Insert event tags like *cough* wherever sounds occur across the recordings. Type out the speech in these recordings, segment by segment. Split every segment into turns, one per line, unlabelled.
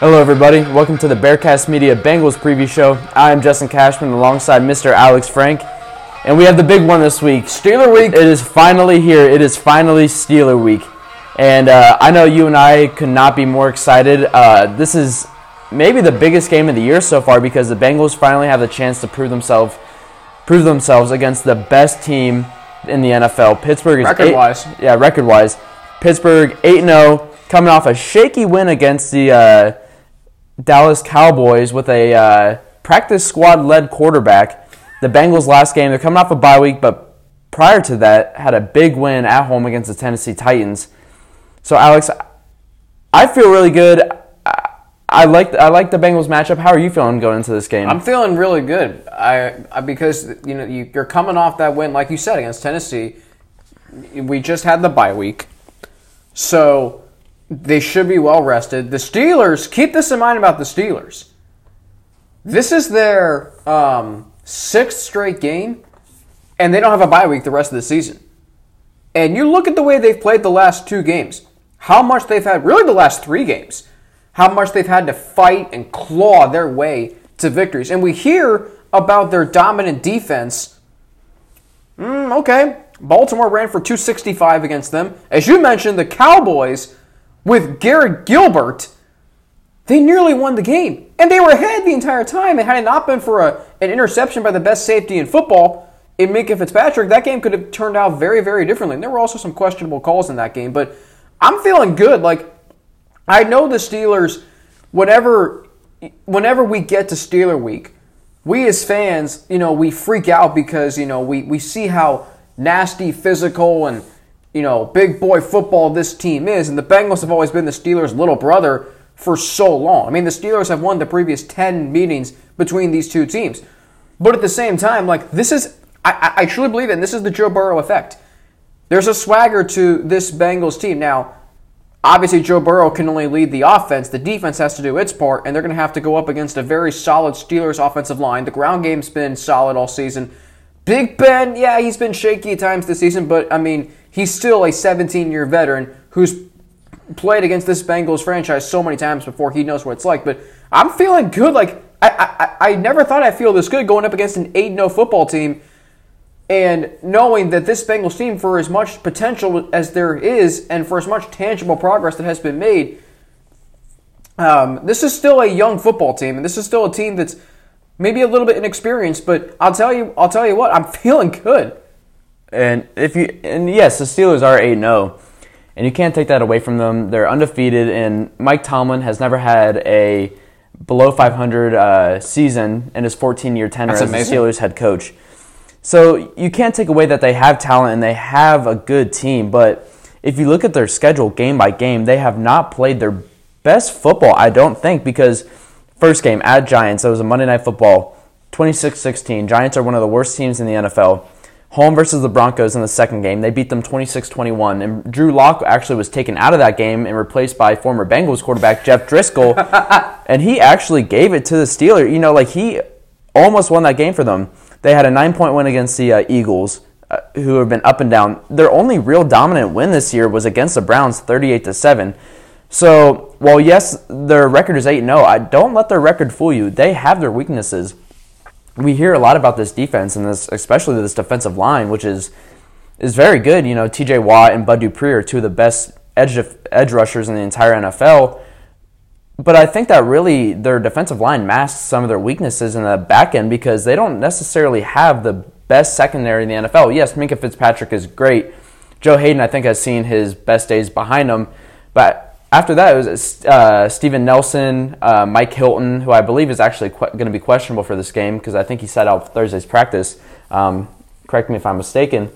Hello, everybody. Welcome to the Bearcast Media Bengals preview show. I am Justin Cashman alongside Mr. Alex Frank. And we have the big one this week.
Steeler Week.
It is finally here. It is finally Steeler Week. And uh, I know you and I could not be more excited. Uh, this is maybe the biggest game of the year so far because the Bengals finally have the chance to prove themselves prove themselves against the best team in the NFL. Pittsburgh is
Record
eight-
wise.
Yeah, record wise. Pittsburgh 8 0, coming off a shaky win against the uh, Dallas Cowboys with a uh, practice squad led quarterback. The Bengals last game, they're coming off a bye week, but prior to that, had a big win at home against the Tennessee Titans. So, Alex, I feel really good. I, like I like the Bengals matchup. How are you feeling going into this game?
I'm feeling really good. I, I because you know you, you're coming off that win, like you said, against Tennessee. We just had the bye week, so they should be well rested. The Steelers. Keep this in mind about the Steelers. This is their um, sixth straight game, and they don't have a bye week the rest of the season. And you look at the way they've played the last two games, how much they've had, really the last three games, how much they've had to fight and claw their way to victories. And we hear about their dominant defense. Mm, okay, Baltimore ran for 265 against them. As you mentioned, the Cowboys, with Garrett Gilbert, they nearly won the game. And they were ahead the entire time. And had it not been for a, an interception by the best safety in football, in Minkah Fitzpatrick, that game could have turned out very, very differently. And there were also some questionable calls in that game. But I'm feeling good. Like, I know the Steelers, whenever, whenever we get to Steeler week, we as fans, you know, we freak out because, you know, we, we see how nasty, physical, and, you know, big boy football this team is. And the Bengals have always been the Steelers' little brother for so long. I mean, the Steelers have won the previous 10 meetings between these two teams. But at the same time, like, this is, I, I, truly believe it, and this is the Joe Burrow effect. There's a swagger to this Bengals team. Now, obviously, Joe Burrow can only lead the offense. The defense has to do its part, and they're going to have to go up against a very solid Steelers offensive line. The ground game's been solid all season. Big Ben, yeah, he's been shaky at times this season, but I mean, he's still a 17 year veteran who's played against this Bengals franchise so many times before he knows what it's like. But I'm feeling good. Like, I, I, I never thought I'd feel this good going up against an 8 0 football team and knowing that this Bengals team, for as much potential as there is and for as much tangible progress that has been made, um, this is still a young football team, and this is still a team that's maybe a little bit inexperienced. But I'll tell you, I'll tell you what, I'm *laughs* feeling good.
And if you and yes, the Steelers are 8 0. And you can't take that away from them. They're undefeated and Mike Tomlin has never had a below 500 uh, season in his 14-year tenure
That's
as
amazing.
the Steelers head coach. So you can't take away that they have talent and they have a good team, but if you look at their schedule game by game, they have not played their best football, I don't think, because first game at Giants, that was a Monday Night Football, 26-16. Giants are one of the worst teams in the NFL. Home versus the Broncos in the second game, they beat them 26-21, and Drew Lock actually was taken out of that game and replaced by former Bengals quarterback Jeff Driskel, *laughs* and he actually gave it to the Steelers. You know, like he almost won that game for them. They had a nine-point win against the uh, Eagles, uh, who have been up and down. Their only real dominant win this year was against the Browns, 38 to seven. So, while yes, their record is 8 0, I don't let their record fool you. They have their weaknesses. We hear a lot about this defense and this, especially this defensive line, which is is very good. You know, T.J. Watt and Bud Dupree are two of the best edge edge rushers in the entire NFL. But I think that really their defensive line masks some of their weaknesses in the back end because they don't necessarily have the best secondary in the NFL. Yes, Minkah Fitzpatrick is great. Joe Haden, I think, has seen his best days behind him. But after that, it was uh, Steven Nelson, uh, Mike Hilton, who I believe is actually going to be questionable for this game because I think he sat out Thursday's practice. Um, correct me if I'm mistaken.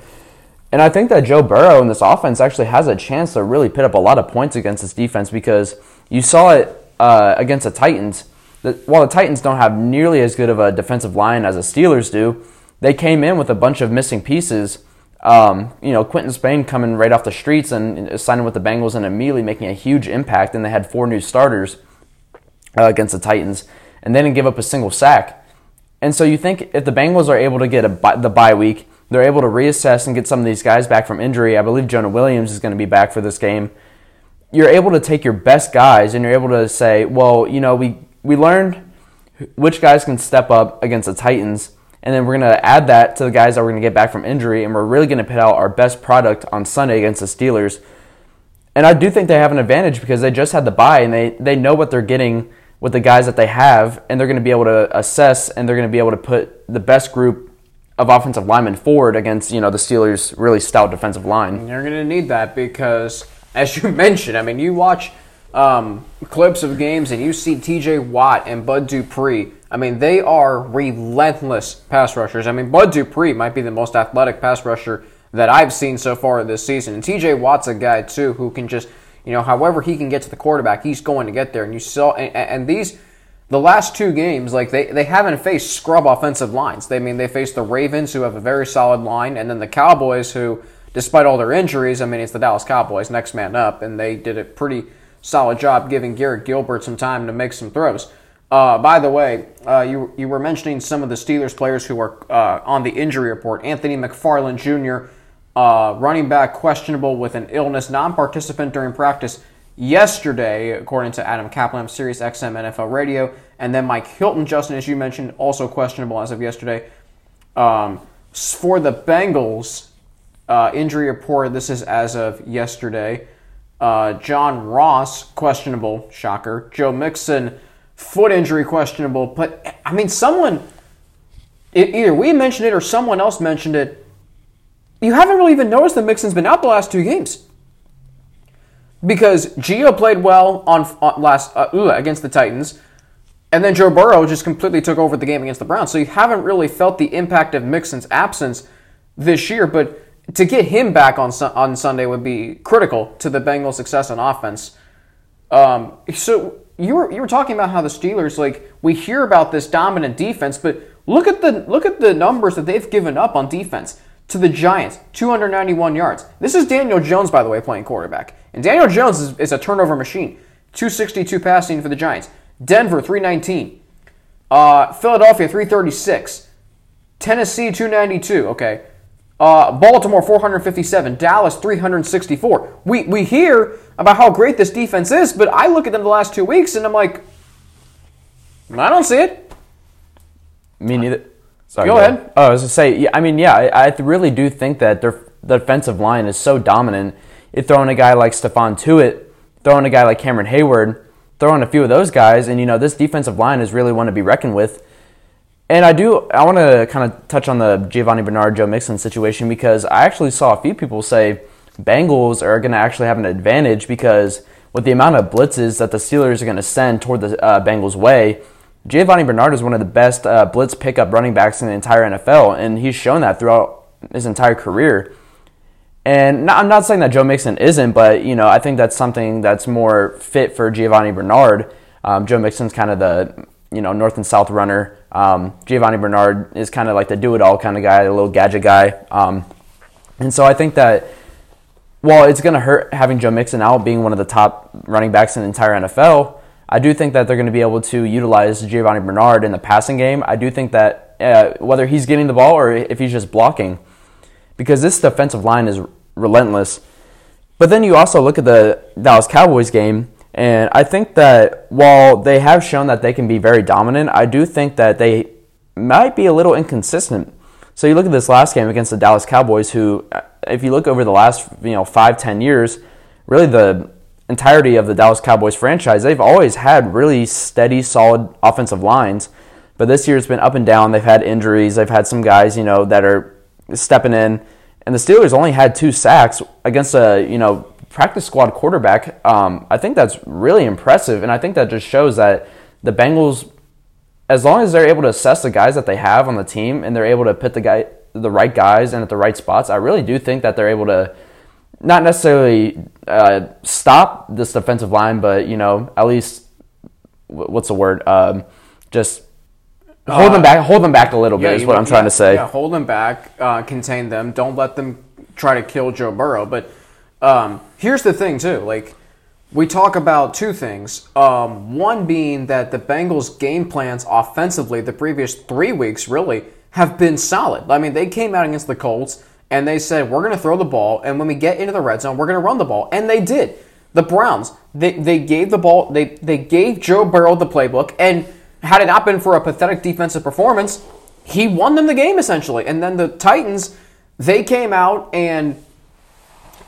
And I think that Joe Burrow in this offense actually has a chance to really put up a lot of points against this defense because you saw it uh, against the Titans. That while the Titans don't have nearly as good of a defensive line as the Steelers do, they came in with a bunch of missing pieces. Um, you know, Quinton Spain coming right off the streets and signing with the Bengals and immediately making a huge impact. And they had four new starters uh, against the Titans, and they didn't give up a single sack. And so you think if the Bengals are able to get a the bye week, they're able to reassess and get some of these guys back from injury. I believe Jonah Williams is going to be back for this game. you're able to take your best guys and you're able to say, well, you know, we we learned which guys can step up against the Titans, and then we're going to add that to the guys that we're going to get back from injury, and we're really going to put out our best product on Sunday against the Steelers. And I do think they have an advantage because they just had the bye and they, they know what they're getting with the guys that they have, and they're going to be able to assess and they're going to be able to put the best group of offensive linemen forward against you know the Steelers' really stout defensive line.
You're going to need that because, as you *laughs* mentioned, I mean, you watch um, clips of games and you see T.J. Watt and Bud Dupree. I mean, they are relentless pass rushers. I mean, Bud Dupree might be the most athletic pass rusher that I've seen so far this season, and T.J. Watt's a guy too who can just you know, however he can get to the quarterback, he's going to get there. And you saw, and, and these the last two games, like they, they haven't faced scrub offensive lines. They I mean they faced the Ravens, who have a very solid line, and then the Cowboys, who, despite all their injuries, I mean it's the Dallas Cowboys, next man up, and they did a pretty solid job giving Garrett Gilbert some time to make some throws. Uh, by the way, uh, you you were mentioning some of the Steelers players who are uh, on the injury report. Anthony McFarland Jr. Uh, running back questionable with an illness, non-participant during practice yesterday, according to Adam Caplan, Sirius XM NFL Radio, and then Mike Hilton, Justin, as you mentioned, also questionable as of yesterday. Um, for the Bengals, uh, injury report. This is as of yesterday. Uh, John Ross questionable, shocker. Joe Mixon foot injury questionable, but I mean, someone either we mentioned it or someone else mentioned it you haven't really even noticed that Mixon's been out the last two games. Because Gio played well on, on last uh, against the Titans, and then Joe Burrow just completely took over the game against the Browns. So you haven't really felt the impact of Mixon's absence this year. But to get him back on on Sunday would be critical to the Bengals' success on offense. Um, so you were you were talking about how the Steelers like we hear about this dominant defense, but look at the look at the numbers that they've given up on defense to the Giants, 291 yards. This is Daniel Jones, by the way, playing quarterback. And Daniel Jones is, is a turnover machine. 262 passing for the Giants. Denver, 319. Uh, Philadelphia, 336. Tennessee, 292. Okay. Uh, Baltimore, 457. Dallas, 364. We, we hear about how great this defense is, but I look at them the last two weeks and I'm like, I don't see it.
Me neither.
Sorry, go, ahead.
Oh, I was gonna say, I mean, yeah, I, I, really do think that their the defensive line is so dominant. You're throwing a guy like Stephon Tuitt, throwing a guy like Cameron Heyward, throwing a few of those guys, and you know this defensive line is really one to be reckoned with. And I do, I want to kind of touch on the Giovani Bernard, Joe Mixon situation because I actually saw a few people say Bengals are going to actually have an advantage because with the amount of blitzes that the Steelers are going to send toward the uh, Bengals' way Giovani Bernard is one of the best uh, blitz pickup running backs in the entire NFL, and he's shown that throughout his entire career. And not, I'm not saying that Joe Mixon isn't, but you know I think that's something that's more fit for Giovani Bernard. Um, Joe Mixon's kind of the you know north and south runner. Um, Giovani Bernard is kind of like the do it all kind of guy, a little gadget guy. Um, and so I think that while it's going to hurt having Joe Mixon out being one of the top running backs in the entire NFL, I do think that they're going to be able to utilize Giovani Bernard in the passing game. I do think that uh, whether he's getting the ball or if he's just blocking, because this defensive line is relentless. But then you also look at the Dallas Cowboys game, and I think that while they have shown that they can be very dominant, I do think that they might be a little inconsistent. So you look at this last game against the Dallas Cowboys, who, uh, if you look over the last you know five ten years, really the entirety of the Dallas Cowboys franchise, they've always had really steady, solid offensive lines. But this year it's been up and down. They've had injuries. They've had some guys, you know, that are stepping in. And the Steelers only had two sacks against a, you know, practice squad quarterback. Um, I think that's really impressive. And I think that just shows that the Bengals, as long as they're able to assess the guys that they have on the team and they're able to put the guy, the right guys in at the right spots, I really do think that they're able to not necessarily uh, stop this defensive line, but you know, at least what's the word? Um, just hold uh, them back. Hold them back a little yeah, bit is what I'm trying
yeah,
to say.
Yeah, hold them back, uh, contain them. Don't let them try to kill Joe Burrow. But um, here's the thing, too. Like we talk about two things. Um, one being that the Bengals' game plans offensively the previous three weeks really have been solid. I mean, they came out against the Colts and they said, we're going to throw the ball, and when we get into the red zone, we're going to run the ball. And they did. The Browns, they, they gave the ball, they, they gave Joe Burrow the playbook, and had it not been for a pathetic defensive performance, he won them the game essentially. And then the Titans, they came out and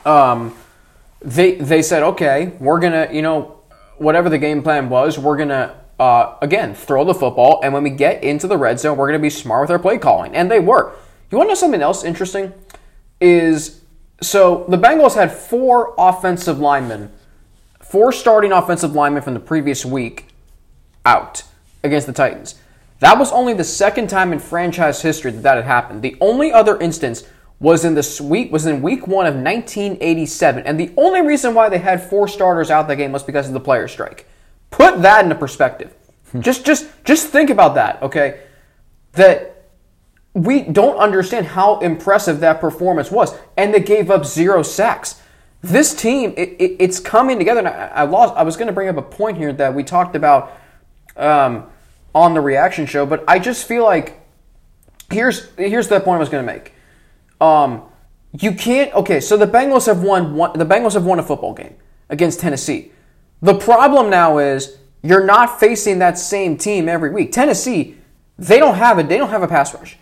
um, they they said, okay, we're gonna, you know, whatever the game plan was, we're gonna uh, again throw the football, and when we get into the red zone, we're gonna be smart with our play calling, and they were. You want to know something else interesting? Is so the Bengals had four offensive linemen, four starting offensive linemen from the previous week out against the Titans. That was only the second time in franchise history that that had happened. The only other instance was in the week was in week one of 1987, and the only reason why they had four starters out that game was because of the player strike. Put that into perspective. just just just think about that, okay? That we don't understand how impressive that performance was, and they gave up zero sacks. This team, it, it, it's coming together. And I, I lost. I was going to bring up a point here that we talked about um, on the reaction show, but I just feel like here's here's the point I was going to make. Um, you can't. Okay, so the Bengals have won. One, the Bengals have won a football game against Tennessee. The problem now is you're not facing that same team every week. Tennessee, they don't have it. They don't have a pass rush.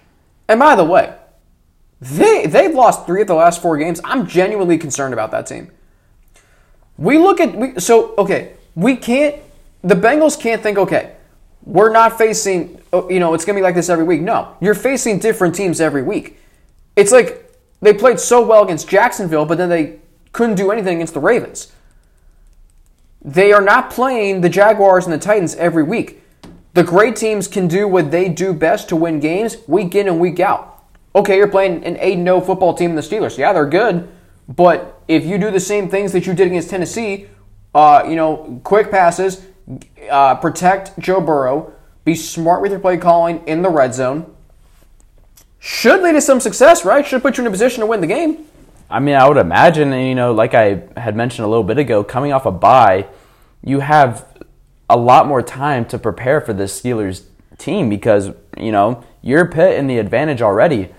And by the way, they they've lost three of the last four games. I'm genuinely concerned about that team. We look at we, so okay. We can't. The Bengals can't think okay. We're not facing. oh, You know, it's gonna be like this every week. No, you're facing different teams every week. It's like they played so well against Jacksonville, but then they couldn't do anything against the Ravens. They are not playing the Jaguars and the Titans every week. The great teams can do what they do best to win games week in and week out. Okay, you're playing an 8 0 football team in the Steelers. Yeah, they're good. But if you do the same things that you did against Tennessee, uh, you know, quick passes, uh, protect Joe Burrow, be smart with your play calling in the red zone, should lead to some success, right? Should put you in a position to win the game.
I mean, I would imagine, you know, like I had mentioned a little bit ago, coming off a bye, you have a lot more time to prepare for this Steelers team because, you know, you're pit in the advantage already.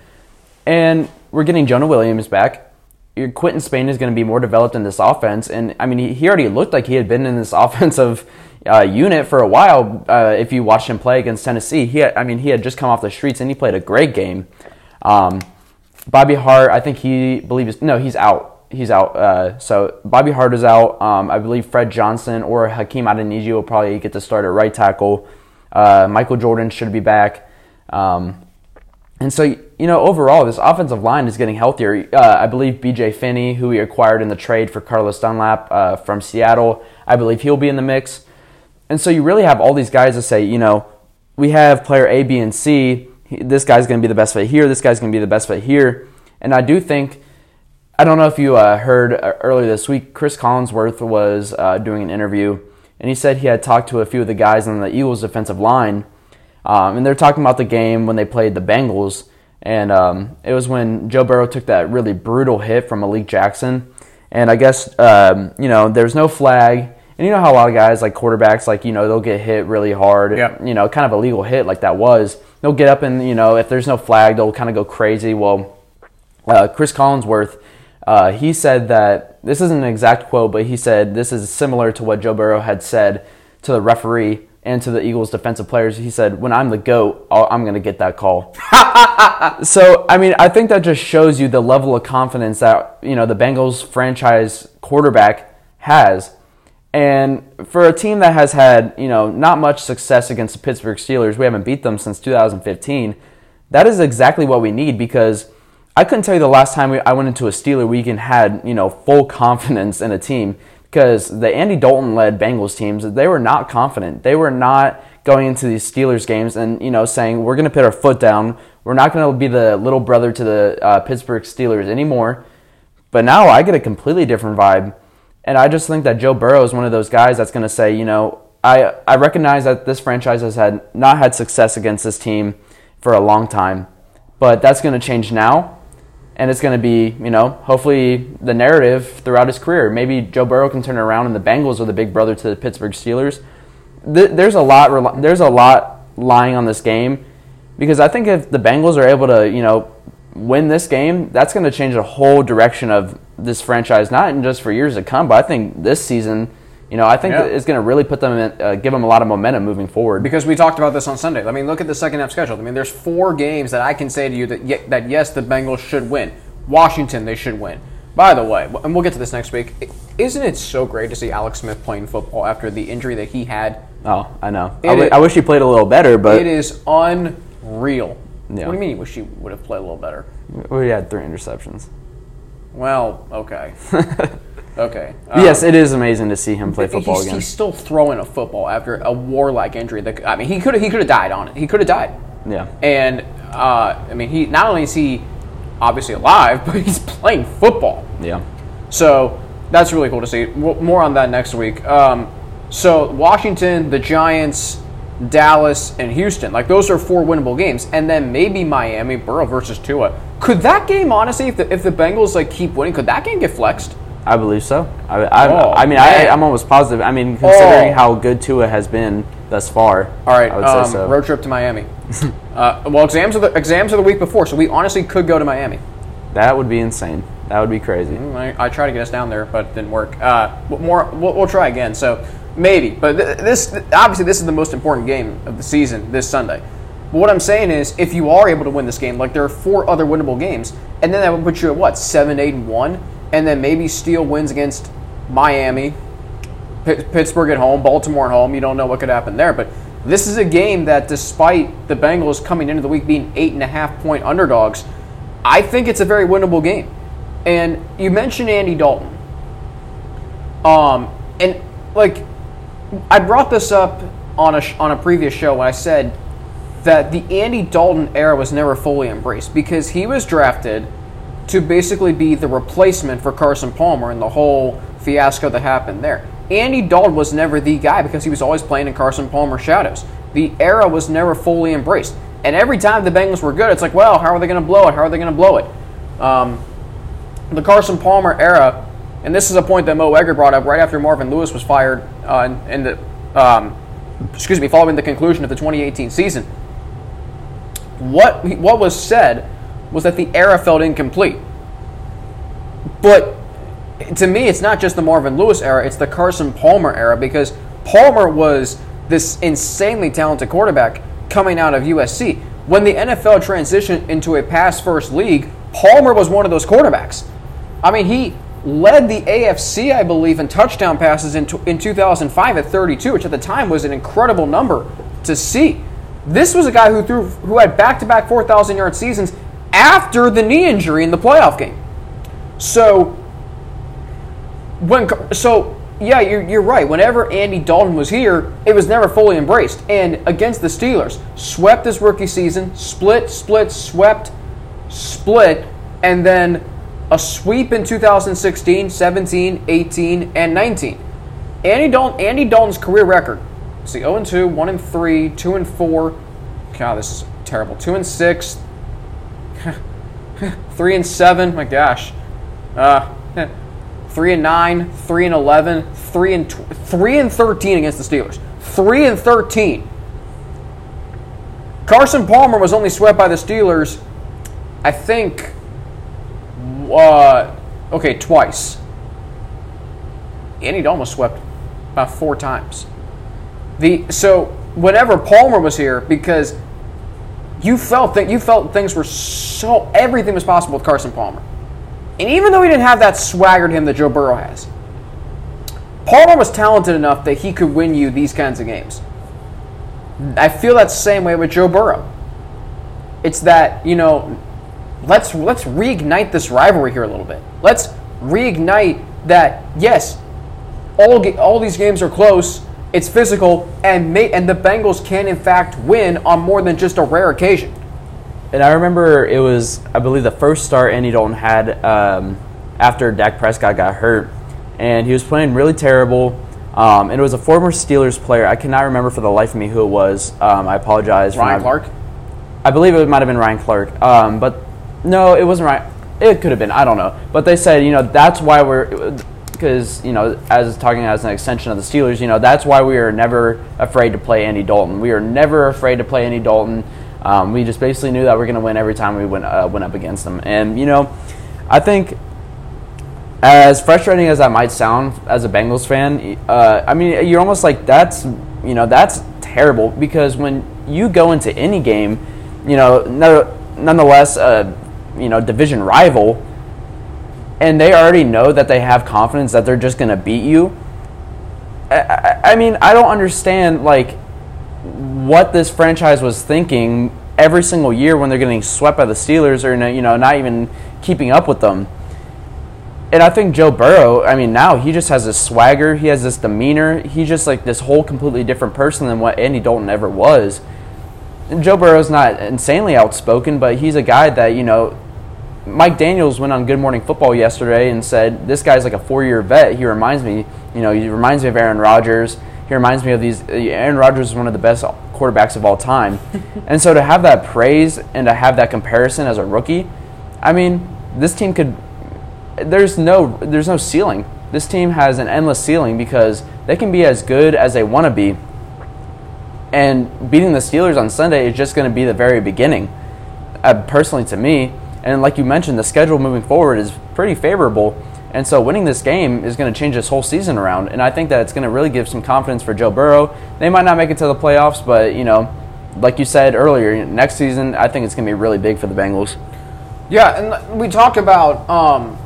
And we're getting Jonah Williams back. Your Quinton Spain is going to be more developed in this offense. And, I mean, he, already looked like he had been in this *laughs* offensive uh, unit for a while. Uh, if you watched him play against Tennessee, he had, I mean, he had just come off the streets and he played a great game. Um, Bobby Hart, I think he believes no, he's out. He's out. Uh, so Bobby Hart is out. Um, I believe Fred Johnson or Hakeem Adeniji will probably get to start at right tackle. Uh, Michael Jordan should be back. Um, and so, you know, overall, this offensive line is getting healthier. Uh, I believe BJ Finney, who we acquired in the trade for Carlos Dunlap uh, from Seattle, I believe he'll be in the mix. And so you really have all these guys that say, you know, we have player A, B, and C this guy's going to be the best fit here. This guy's going to be the best fit here. And I do think, I don't know if you uh, heard uh, earlier this week, Cris Collinsworth was uh, doing an interview, and he said he had talked to a few of the guys on the Eagles' defensive line, um, and they're talking about the game when they played the Bengals. And um, it was when Joe Burrow took that really brutal hit from Malik Jackson. And I guess, um, you know, there's no flag. And you know how a lot of guys, like quarterbacks, like, you know, they'll get hit really hard.
Yep.
You know, kind of a legal hit like that was they'll get up and you know if there's no flag they'll kind of go crazy well uh, cris collinsworth uh, he said that this isn't an exact quote but he said this is similar to what joe burrow had said to the referee and to the eagles defensive players he said when i'm the goat i i'm going to get that call *laughs* so i mean i think that just shows you the level of confidence that you know the bengals franchise quarterback has and for a team that has had, you know, not much success against the Pittsburgh Steelers, we haven't beat them since 2015. That is exactly what we need because I couldn't tell you the last time I went into a Steeler week and had, you know, full *laughs* confidence in a team because the Andy Dalton led Bengals teams, they were not confident. They were not going into these Steelers games and, you know, saying, we're going to put our foot down. We're not going to be the little brother to the uh, Pittsburgh Steelers anymore. But now I get a completely different vibe and I just think that Joe Burrow is one of those guys that's going to say, you know, I, I recognize that this franchise has had not had success against this team for a long time, but that's going to change now. And it's going to be, you know, hopefully the narrative throughout his career. Maybe Joe Burrow can turn around and the Bengals are the big brother to the Pittsburgh Steelers. There's a lot, there's a lot lying on this game because I think if the Bengals are able to, you know, win this game, that's going to change the whole direction of this franchise, not just for years to come, but I think this season. You know, I think
Yeah.
it's going to really put them in, uh, give them a lot of momentum moving forward.
Because we talked about this on Sunday. I mean, look at the second half schedule. I mean, there's four games that I can say to you that ye- that yes, the Bengals should win. Washington, they should win. By the way, and we'll get to this next week. Isn't it so great to see Alex Smith playing football after the injury that he had?
Oh, I know. I, w-
is-
I wish he played a little better, but
It is unreal.
Yeah.
What do you mean you wish he would have played a little better?
we had three interceptions.
Well, okay, *laughs* okay.
yes, it is amazing to see him play football
he's,
again.
he's still throwing a football after a warlike injury. That I mean, he could he could have died on it. He could have died.
Yeah.
And uh, I mean, he not only is he obviously alive, *laughs* but he's playing football.
Yeah.
So that's really cool to see. More on that next week. Um, so Washington, the Giants, Dallas, and Houston. Like those are four winnable games, and then maybe Miami, Burrow versus Tua. Could that game honestly, if the, if the Bengals like keep winning, could that game get flexed?
I believe so. I, I,
Oh,
I mean, I. I'm almost positive. I mean, considering
Oh.
how good Tua has been thus far,
All right,
I would
um,
say so.
road trip to Miami. *laughs* uh, well, exams are the exams are the week before, so we honestly could go to Miami.
that would be insane. That would be crazy.
I, I tried to get us down there, but it didn't work. Uh, more, we'll, we'll try again. So maybe, but th- this obviously this is the most important game of the season this Sunday. But what I'm saying is, if you are able to win this game, like there are four other winnable games, and then that would put you at what seven, eight, and one, and then maybe Steele wins against Miami, Pitt- Pittsburgh at home, Baltimore at home. You don't know what could happen there, but this is a game that, despite the Bengals coming into the week being eight and a half point underdogs, I think it's a very winnable game. And you mentioned Andy Dalton, um, and like I brought this up on a on a previous show when I said that the Andy Dalton era was never fully embraced because he was drafted to basically be the replacement for Carson Palmer and the whole fiasco that happened there. Andy Dalton was never the guy because he was always playing in Carson Palmer's shadows. The era was never fully embraced. And every time the Bengals were good, it's like, well, how are they going to blow it? How are they going to blow it? Um, the Carson Palmer era, and this is a point that Mo Egger brought up right after Marvin Lewis was fired uh, in, in the, um, excuse me, following the conclusion of the 2018 season. What what was said was that the era felt incomplete. But to me, it's not just the Marvin Lewis era; it's the Carson Palmer era because Palmer was this insanely talented quarterback coming out of USC. When the NFL transitioned into a pass-first league, Palmer was one of those quarterbacks. I mean, he led the AFC, I believe, in touchdown passes in, t- in 2005 at 32, which at the time was an incredible number to see. This was a guy who threw, who had back-to-back 4,000 yard seasons after the knee injury in the playoff game. So when so yeah, you're, you're right. Whenever Andy Dalton was here, it was never fully embraced. And against the Steelers, swept this rookie season, split, split, swept, split, and then a sweep in 2016, 17, 18, and 19. Andy Dalton, Andy Dalton's career record. See, 0 and 2, 1 and 3, 2 and 4. God, this is terrible. 2 and 6, *laughs* 3 and 7. My gosh. Uh, *laughs* 3 and 9, 3 and 11, 3 and tw- 3 and 13 against the Steelers. 3 and 13. Carson Palmer was only swept by the Steelers, I think, uh, okay, twice. Andy Dalton was swept about four times. The so whenever Palmer was here, because you felt that you felt things were so everything was possible with Carson Palmer. And even though he didn't have that swagger to him that Joe Burrow has, Palmer was talented enough that he could win you these kinds of games. I feel that same way with Joe Burrow. It's that, you know, let's let's reignite this rivalry here a little bit. Let's reignite that yes, all ga- all these games are close, it's physical and may, and the Bengals can in fact win on more than just a rare occasion.
And I remember it was, I believe, the first start Andy Dalton had um, after Dak Prescott got hurt, and he was playing really terrible. Um, and it was a former Steelers player. I cannot remember for the life of me who it was. Um, I apologize.
Ryan Clark.
I believe it might have been Ryan Clark. Um, but no, it wasn't right. It could have been. I don't know. But they said, you know, that's why we're because you know, as talking as an extension of the Steelers, you know, that's why we are never afraid to play Andy Dalton. We are never afraid to play Andy Dalton. Um, we just basically knew that we are going to win every time we went uh, went up against them. And you know, I think as frustrating as that might sound as a Bengals fan, uh, I mean, you're almost like that's you know that's terrible because when you go into any game, you know, no, nonetheless, a you know division rival, and they already know that they have confidence that they're just going to beat you. I, I mean, I don't understand like what this franchise was thinking every single year when they're getting swept by the Steelers or you know not even keeping up with them. And I think Joe Burrow, I mean, now he just has this swagger, he has this demeanor, he's just like this whole completely different person than what Andy Dalton ever was. And Joe Burrow's not insanely outspoken, but he's a guy that, you know, Mike Daniels went on Good Morning Football yesterday and said, This guy's like a four year vet. He reminds me, you know, he reminds me of Aaron Rodgers. He reminds me of these. Aaron Rodgers is one of the best quarterbacks of all time. *laughs* and so to have that praise and to have that comparison as a rookie, I mean, this team could there's no there's no ceiling. This team has an endless ceiling because they can be as good as they want to be. And beating the Steelers on Sunday is just going to be the very beginning, uh, personally to me. And like you mentioned, the schedule moving forward is pretty favorable. And so winning this game is going to change this whole season around. And I think that it's going to really give some confidence for Joe Burrow. They might not make it to the playoffs, but, you know, like you said earlier, next season, I think it's going to be really big for the Bengals.
Yeah, and we talk about um,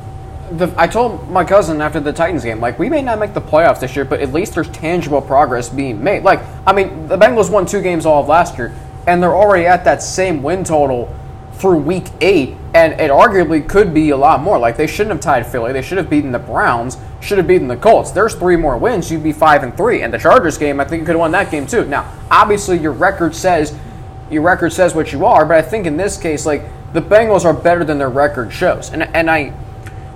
the, I told my cousin after the Titans game, like, we may not make the playoffs this year, but at least there's tangible progress being made. Like, I mean, the Bengals won two games all of last year, and they're already at that same win total through week eight, and it arguably could be a lot more. Like, they shouldn't have tied Philly. They should have beaten the Browns, should have beaten the Colts. There's three more wins, you'd be five and three. And the Chargers game, I think you could have won that game too. Now, obviously, your record says your record says what you are, but I think in this case, like, the Bengals are better than their record shows. And, and I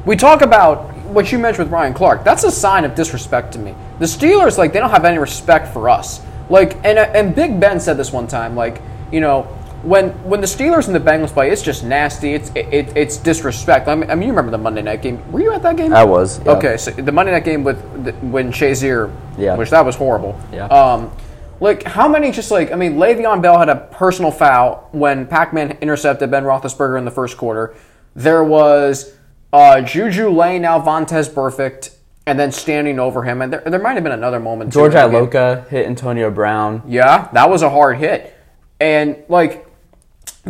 we talk about what you mentioned with Ryan Clark. That's a sign of disrespect to me. The Steelers, like, they don't have any respect for us. Like, and and Big Ben said this one time, like, you know, when when the Steelers and the Bengals play, it's just nasty. It's it, it's disrespect. I mean, I mean, you remember the Monday night game? Were you at that game?
I was.
Yeah. Okay, so the Monday night game with the, when Shazier,
yeah,
which that was horrible.
Yeah.
Um, like how many just like I mean, Le'Veon Bell had a personal foul when Pac-Man intercepted Ben Roethlisberger in the first quarter. There was uh, Juju laying now Vontaze Burfict and then standing over him. And there, there might have been another moment.
George Iloka hit Antonio Brown.
Yeah, that was a hard hit. And like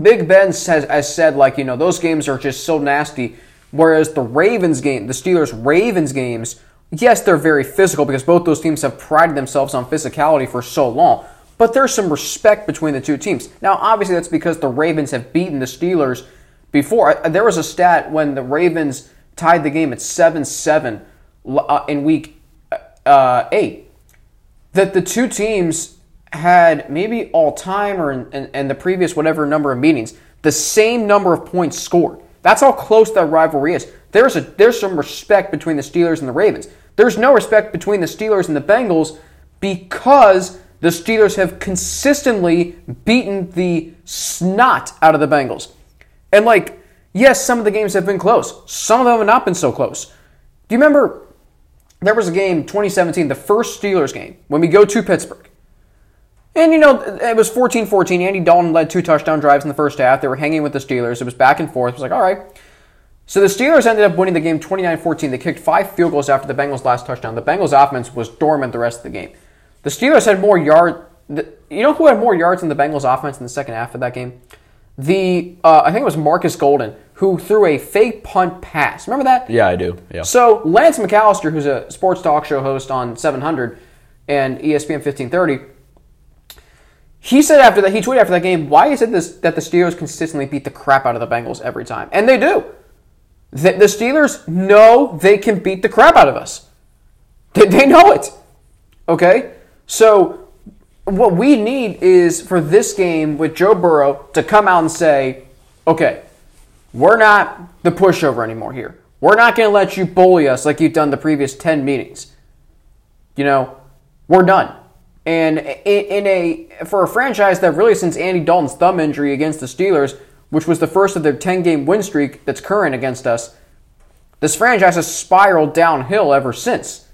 Big Ben has, has said, like, you know, those games are just so nasty. Whereas the Ravens game, the Steelers Ravens games, yes, they're very physical because both those teams have prided themselves on physicality for so long. But there's some respect between the two teams. Now, obviously, that's because the Ravens have beaten the Steelers before. There was a stat when the Ravens tied the game at 7 7 uh, in week uh, 8 that the two teams had maybe all time or in, in, in, the previous whatever number of meetings the same number of points scored. That's how close that rivalry is. There's a there's some respect between the Steelers and the Ravens. There's no respect between the Steelers and the Bengals because the Steelers have consistently beaten the snot out of the Bengals. And like, yes, some of the games have been close. Some of them have not been so close. Do you remember there was a game 2017, the first Steelers game, when we go to Pittsburgh. And you know, it was 14-14. Andy Dalton led two touchdown drives in the first half. They were hanging with the Steelers. It was back and forth. It was like, all right. So the Steelers ended up winning the game 29-14. They kicked five field goals after the Bengals' last touchdown. The Bengals' offense was dormant the rest of the game. The Steelers had more yard. You know who had more yards than the Bengals' offense in the second half of that game? the uh, I think it was Marcus Golden who threw a fake punt pass. Remember that?
Yeah, I do. Yeah.
So Lance McAllister, who's a sports talk show host on 700 and ESPN 1530, he said after that he tweeted after that game, "Why is it this that the Steelers consistently beat the crap out of the Bengals every time?" And they do. The, the Steelers know they can beat the crap out of us. They, they know it. Okay, so what we need is for this game with Joe Burrow to come out and say, okay, we're not the pushover anymore here. We're not going to let you bully us like you've done the previous 10 meetings. You know, we're done. And in a for a franchise that really since Andy Dalton's thumb injury against the Steelers, which was the first of their 10 game win streak that's current against us, this franchise has spiraled downhill ever since.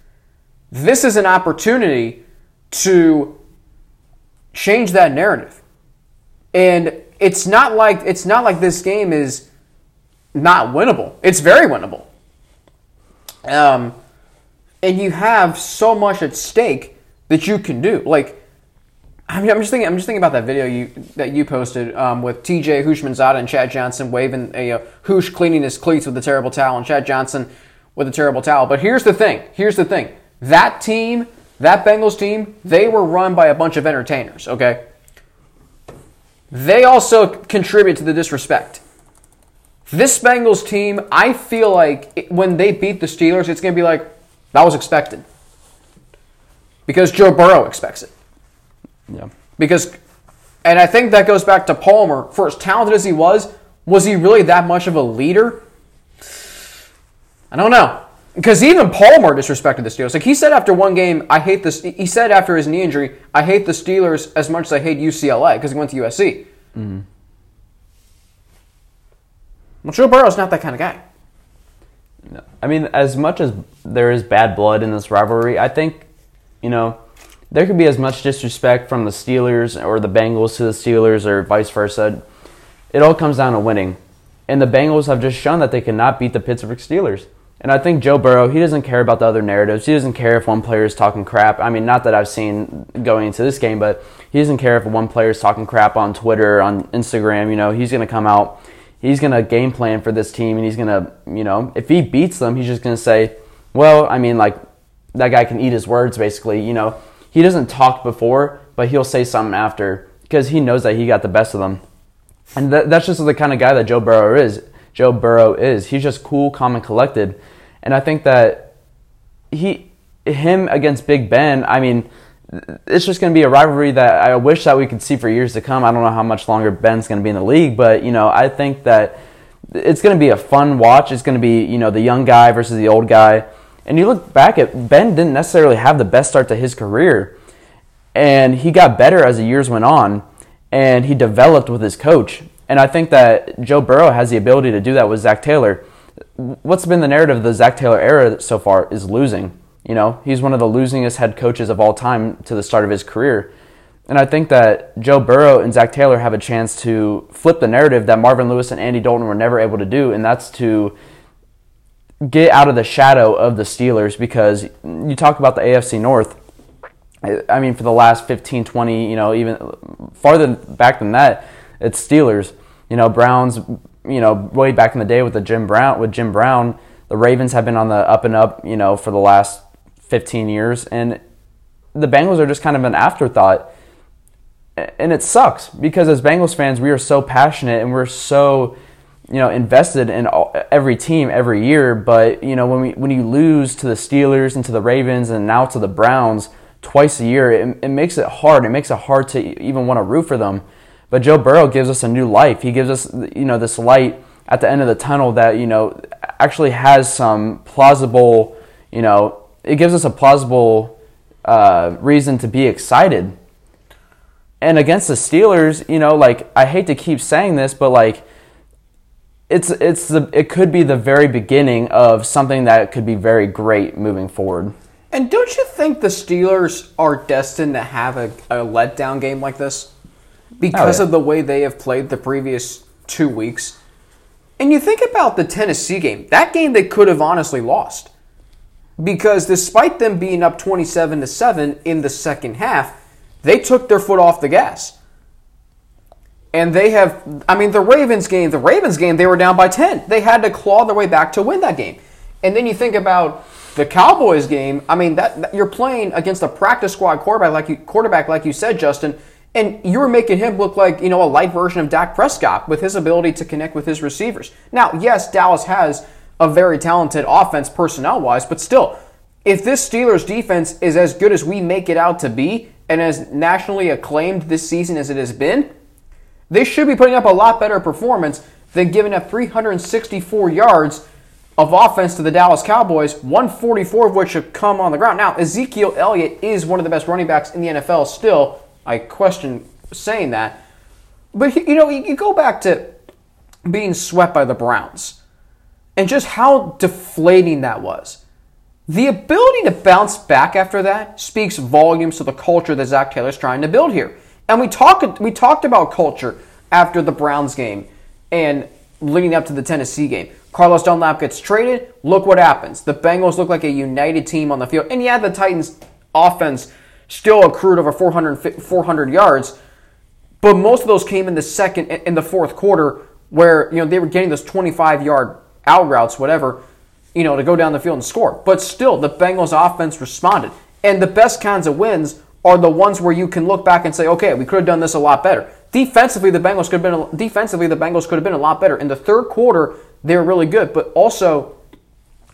This is an opportunity to change that narrative. And it's not like it's not like this game is not winnable. It's very winnable. Um, and you have so much at stake that you can do. Like, I'm just thinking. I'm just thinking about that video you that you posted um, with T.J. Houshmandzadeh and Chad Johnson waving a uh, Hoosh cleaning his cleats with a terrible towel, and Chad Johnson with a terrible towel. But here's the thing. Here's the thing. That team, that Bengals team, they were run by a bunch of entertainers. Okay. They also contribute to the disrespect. This Bengals team, I feel like it, when they beat the Steelers, it's going to be like, that was expected. Because Joe Burrow expects it.
Yeah.
Because, and I think that goes back to Palmer. For as talented as he was, was he really that much of a leader? I don't know. Because even Palmer disrespected the Steelers. Like he said after one game, I hate this. He said after his knee injury, I hate the Steelers as much as I hate UCLA because he went to USC. Mm-hmm. Well, Joe Burrow's not that kind of guy.
No. I mean, as much as there is bad blood in this rivalry, I think, you know, there could be as much disrespect from the Steelers or the Bengals to the Steelers or vice versa. It all comes down to winning. And the Bengals have just shown that they cannot beat the Pittsburgh Steelers. And I think Joe Burrow, he doesn't care about the other narratives. He doesn't care if one player is talking crap. I mean, not that I've seen going into this game, but he doesn't care if one player is talking crap on Twitter, on Instagram. You know, he's going to come out, he's going to game plan for this team, and he's going to, you know, if he beats them, he's just going to say, well, I mean, like, that guy can eat his words, basically. You know, he doesn't talk before, but he'll say something after because he knows that he got the best of them. And that, that's just the kind of guy that Joe Burrow is. Joe Burrow is. He's just cool, calm, and collected. And I think that he, him against Big Ben, I mean, it's just going to be a rivalry that I wish that we could see for years to come. I don't know how much longer Ben's going to be in the league, but you know, I think that it's going to be a fun watch. It's going to be, you know, the young guy versus the old guy. And you look back at Ben didn't necessarily have the best start to his career. And he got better as the years went on and he developed with his coach. And I think that Joe Burrow has the ability to do that with Zac Taylor. What's been the narrative of the Zac Taylor era so far is losing. You know, he's one of the losingest head coaches of all time to the start of his career. And I think that Joe Burrow and Zac Taylor have a chance to flip the narrative that Marvin Lewis and Andy Dalton were never able to do, and that's to get out of the shadow of the Steelers because you talk about the AFC North. I mean, for the last 15, 20, you know, even farther back than that, it's Steelers. You know, Browns, you know, way back in the day with the Jim Brown with Jim Brown, the Ravens have been on the up and up, you know, for the last 15 years and the Bengals are just kind of an afterthought. And it sucks because as Bengals fans, we are so passionate and we're so, you know, invested in all, every team every year, but you know, when we when you lose to the Steelers and to the Ravens and now to the Browns twice a year, it, it makes it hard. It makes it hard to even want to root for them. But Joe Burrow gives us a new life. He gives us, you know, this light at the end of the tunnel that, you know, actually has some plausible, you know, it gives us a plausible uh, reason to be excited. And against the Steelers, you know, like I hate to keep saying this, but like it's it's the it could be the very beginning of something that could be very great moving forward.
And don't you think the Steelers are destined to have a, a letdown game like this? Because oh, yeah. of the way they have played the previous two weeks. And you think about the Tennessee game. That game they could have honestly lost. Because despite them being up 27 to 7 in the second half, they took their foot off the gas. And they have I mean the Ravens game, the Ravens game they were down by 10. They had to claw their way back to win that game. And then you think about the Cowboys game, I mean that, that, you're playing against a practice squad quarterback like you quarterback like you said, Justin, and you were making him look like you know a light version of Dak Prescott with his ability to connect with his receivers. Now, yes, Dallas has a very talented offense personnel wise, but still, if this Steelers defense is as good as we make it out to be and as nationally acclaimed this season as it has been, they should be putting up a lot better performance than giving up 364 yards of offense to the Dallas Cowboys, 144 of which have come on the ground. Now, Ezekiel Elliott is one of the best running backs in the NFL still. I question saying that. But, you know, you go back to being swept by the Browns and just how deflating that was. The ability to bounce back after that speaks volumes to the culture that Zac Taylor's trying to build here. And we talked we talked about culture after the Browns game and leading up to the Tennessee game. Carlos Dunlap gets traded. Look what happens. The Bengals look like a united team on the field. And yeah, the Titans' offense still accrued over 400, 400 yards, but most of those came in the second, in the fourth quarter, where you know they were getting those 25 yard out routes, whatever, you know, to go down the field and score. But still, the Bengals' offense responded. And the best kinds of wins are the ones where you can look back and say, okay, we could have done this a lot better. Defensively, the Bengals could have been defensively the Bengals could have been a lot better. In the third quarter, they were really good, but also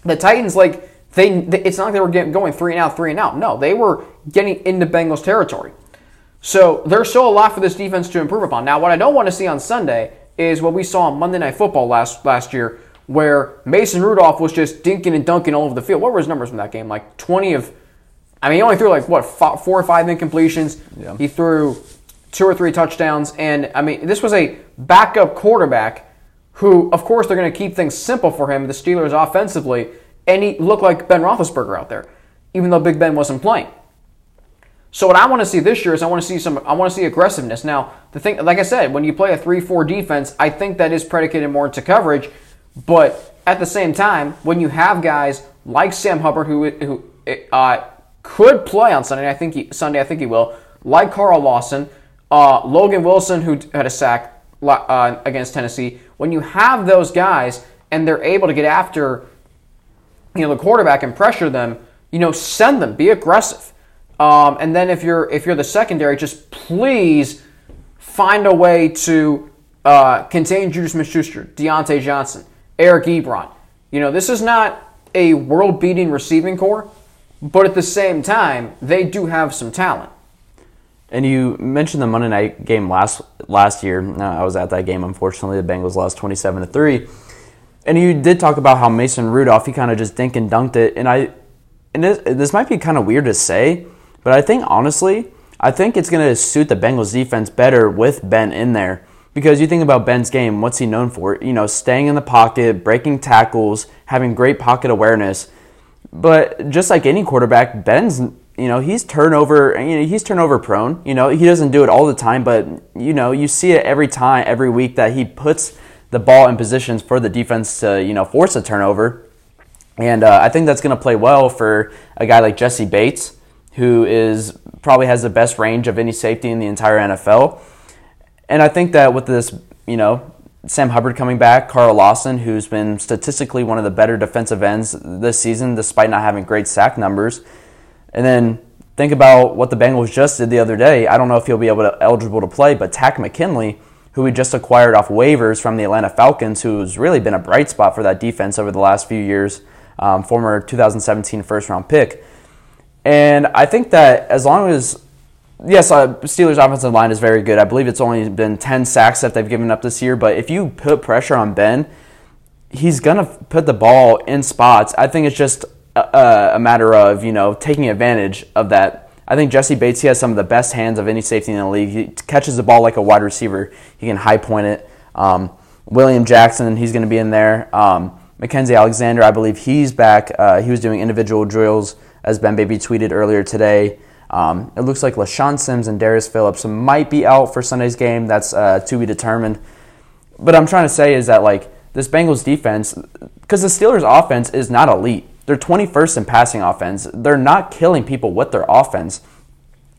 the Titans like they, they it's not like they were getting, going three and out, three and out. No, they were getting into Bengals territory. So there's still a lot for this defense to improve upon. Now, what I don't want to see on Sunday is what we saw on Monday Night Football last last year, where Mason Rudolph was just dinking and dunking all over the field. What were his numbers from that game? Like 20 of, I mean, he only threw like what four or five incompletions. Yeah. He threw two or three touchdowns, and I mean, this was a backup quarterback who, of course, they're going to keep things simple for him. The Steelers offensively, and he looked like Ben Roethlisberger out there, even though Big Ben wasn't playing. So what I want to see this year is I want to see some I want to see aggressiveness. Now, the thing like I said, when you play a 3-4 defense, I think that is predicated more into coverage, but at the same time, when you have guys like Sam Hubbard who who uh, could play on Sunday, I think he, Sunday I think he will, like Carl Lawson, uh, Logan Wilson who had a sack uh, against Tennessee, when you have those guys and they're able to get after you know the quarterback and pressure them, you know, send them, be aggressive. Um, and then if you're if you're the secondary, just please find a way to uh, contain Juju Smith-Schuster, Diontae Johnson, Eric Ebron. You know, this is not a world-beating receiving corps, but at the same time, they do have some talent.
And you mentioned the Monday night game last last year. Uh, I was at that game. Unfortunately, the Bengals lost twenty seven to three. And you did talk about how Mason Rudolph he kind of just dink and dunked it. And I, and this, this might be kind of weird to say, but I think honestly, I think it's going to suit the Bengals defense better with Ben in there. Because you think about Ben's game, what's he known for? You know, staying in the pocket, breaking tackles, having great pocket awareness. But just like any quarterback, Ben's you know he's turnover you know he's turnover prone. You know he doesn't do it all the time but you know you see it every time every week that he puts the ball in positions for the defense to you know force a turnover. And uh, i think that's going to play well for a guy like Jessie bates who is probably has the best range of any safety in the entire nfl and i think that with this you know sam hubbard coming back carl lawson who's been statistically one of the better defensive ends this season despite not having great sack numbers and then think about what the Bengals just did the other day. I don't know if he'll be able to eligible to play, but Takk McKinley, who we just acquired off waivers from the Atlanta Falcons, who's really been a bright spot for that defense over the last few years, um, former 2017 first round pick. And I think that as long as yes, uh, Steelers' offensive line is very good. I believe it's only been 10 sacks that they've given up this year. But if you put pressure on Ben, he's going to put the ball in spots. I think it's just a, a matter of you know taking advantage of that. I think Jessie Bates he has some of the best hands of any safety in the league. He catches the ball like a wide receiver. He can high point it. Um, William Jackson, he's going to be in there. Um, Mackensie Alexander, I believe he's back. Uh, he was doing individual drills, as Ben Baby tweeted earlier today. Um, it looks like LeShaun Sims and Darius Phillips might be out for Sunday's game. That's uh, to be determined. But I'm trying to say is that like this Bengals defense, because the Steelers' offense is not elite. They're 21st in passing offense. They're not killing people with their offense.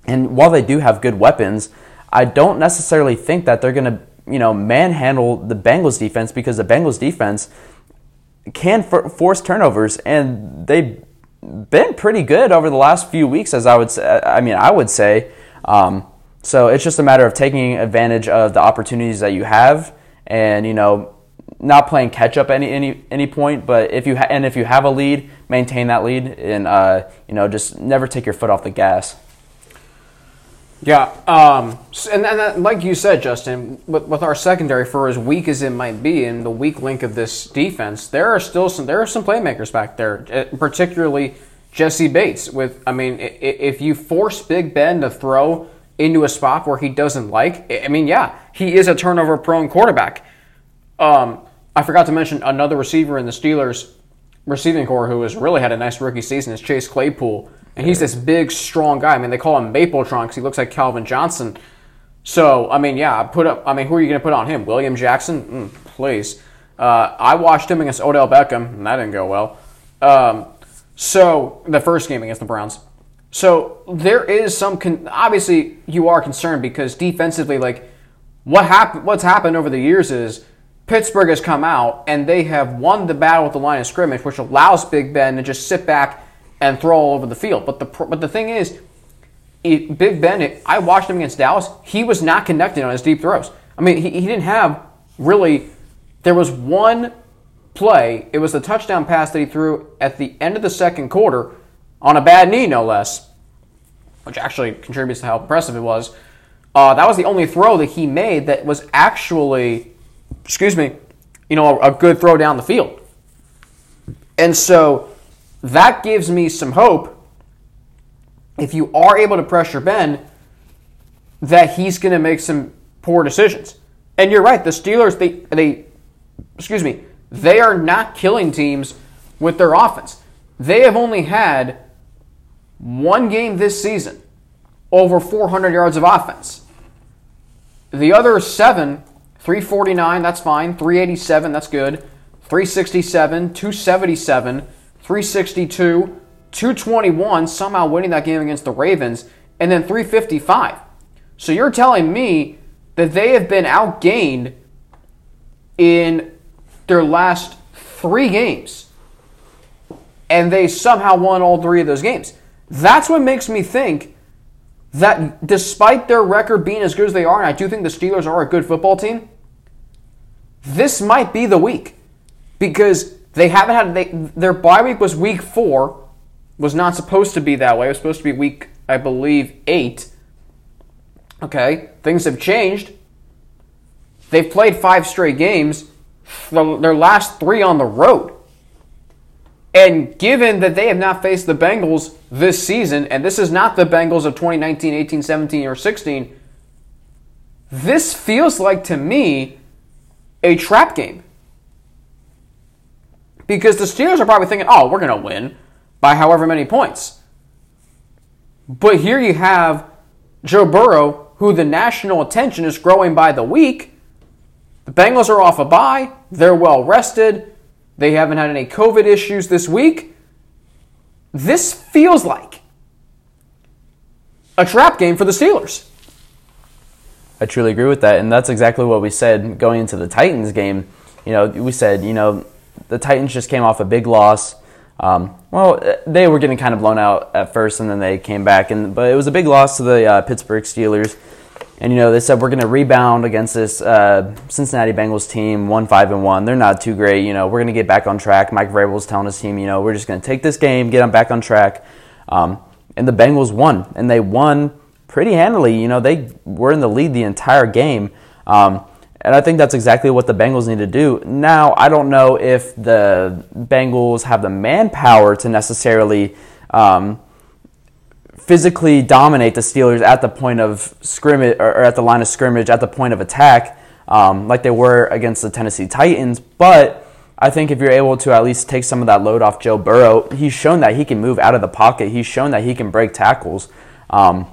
And while they do have good weapons, I don't necessarily think that they're going to, you know, manhandle the Bengals defense because the Bengals defense can for- force turnovers and they've been pretty good over the last few weeks as I would say, I mean, I would say um, so it's just a matter of taking advantage of the opportunities that you have and, you know, not playing catch up any any any point, but if you ha- and if you have a lead, maintain that lead and uh, you know just never take your foot off the gas.
Yeah, um, and, and that, like you said, Justin, with, with our secondary, for as weak as it might be, and the weak link of this defense, there are still some there are some playmakers back there, eh, particularly Jessie Bates. With I mean, if you force Big Ben to throw into a spot where he doesn't like, I mean, yeah, he is a turnover prone quarterback. Um, I forgot to mention another receiver in the Steelers receiving corps who has really had a nice rookie season is Chase Claypool. And he's this big, strong guy. I mean, they call him Mapletron. He looks like Calvin Johnson. So I mean, yeah, I put up. I mean, who are you going to put on him? William Jackson, mm, please. Uh, I watched him against Odell Beckham, and that didn't go well. Um, so the first game against the Browns. So there is some. Con- obviously, you are concerned because defensively, like what happened, what's happened over the years is Pittsburgh has come out and they have won the battle at the line of scrimmage, which allows Big Ben to just sit back and throw all over the field. But the but the thing is, it, Big Ben, I watched him against Dallas. He was not connected on his deep throws. I mean, he, he didn't have really. There was one play. It was the touchdown pass that he threw at the end of the second quarter on a bad knee, no less, which actually contributes to how impressive it was. Uh, that was the only throw that he made that was actually, excuse me, you know, a, a good throw down the field. And so that gives me some hope if you are able to pressure Ben that he's going to make some poor decisions. And you're right, the Steelers they they excuse me, they are not killing teams with their offense. They have only had one game this season over 400 yards of offense. The other seven, 349, that's fine. 387, that's good. 367, 277, 362, 221, somehow winning that game against the Ravens, and then 355. So you're telling me that they have been outgained in their last three games, and they somehow won all three of those games. That's what makes me think that despite their record being as good as they are, and I do think the Steelers are a good football team, this might be the week because they haven't had they, their bye week was week four, was not supposed to be that way. It was supposed to be week, I believe, eight. Okay, things have changed. They've played five straight games, their last three on the road. And given that they have not faced the Bengals this season, and this is not the Bengals of 2019, 18, 17, or 16, this feels like to me a trap game. Because the Steelers are probably thinking, oh, we're going to win by however many points. But here you have Joe Burrow, who the national attention is growing by the week. The Bengals are off a bye, they're well rested. They haven't had any COVID issues this week. This feels like a trap game for the Steelers.
I truly agree with that, and that's exactly what we said going into the Titans game. You know, we said, you know, the Titans just came off a big loss. Um, well, they were getting kind of blown out at first, and then they came back, and but it was a big loss to the uh, Pittsburgh Steelers. And you know, they said we're going to rebound against this uh, Cincinnati Bengals team, one five and one. They're not too great. You know, we're going to get back on track. Mike Vrabel's telling his team, you know, we're just going to take this game, get them back on track. Um, and the Bengals won, and they won pretty handily. You know, they were in the lead the entire game. Um, and I think that's exactly what the Bengals need to do. Now, I don't know if the Bengals have the manpower to necessarily um, physically dominate the Steelers at the point of scrimmage or at the line of scrimmage at the point of attack, um, like they were against the Tennessee Titans. But I think if you're able to at least take some of that load off Joe Burrow, he's shown that he can move out of the pocket. He's shown that he can break tackles. Um,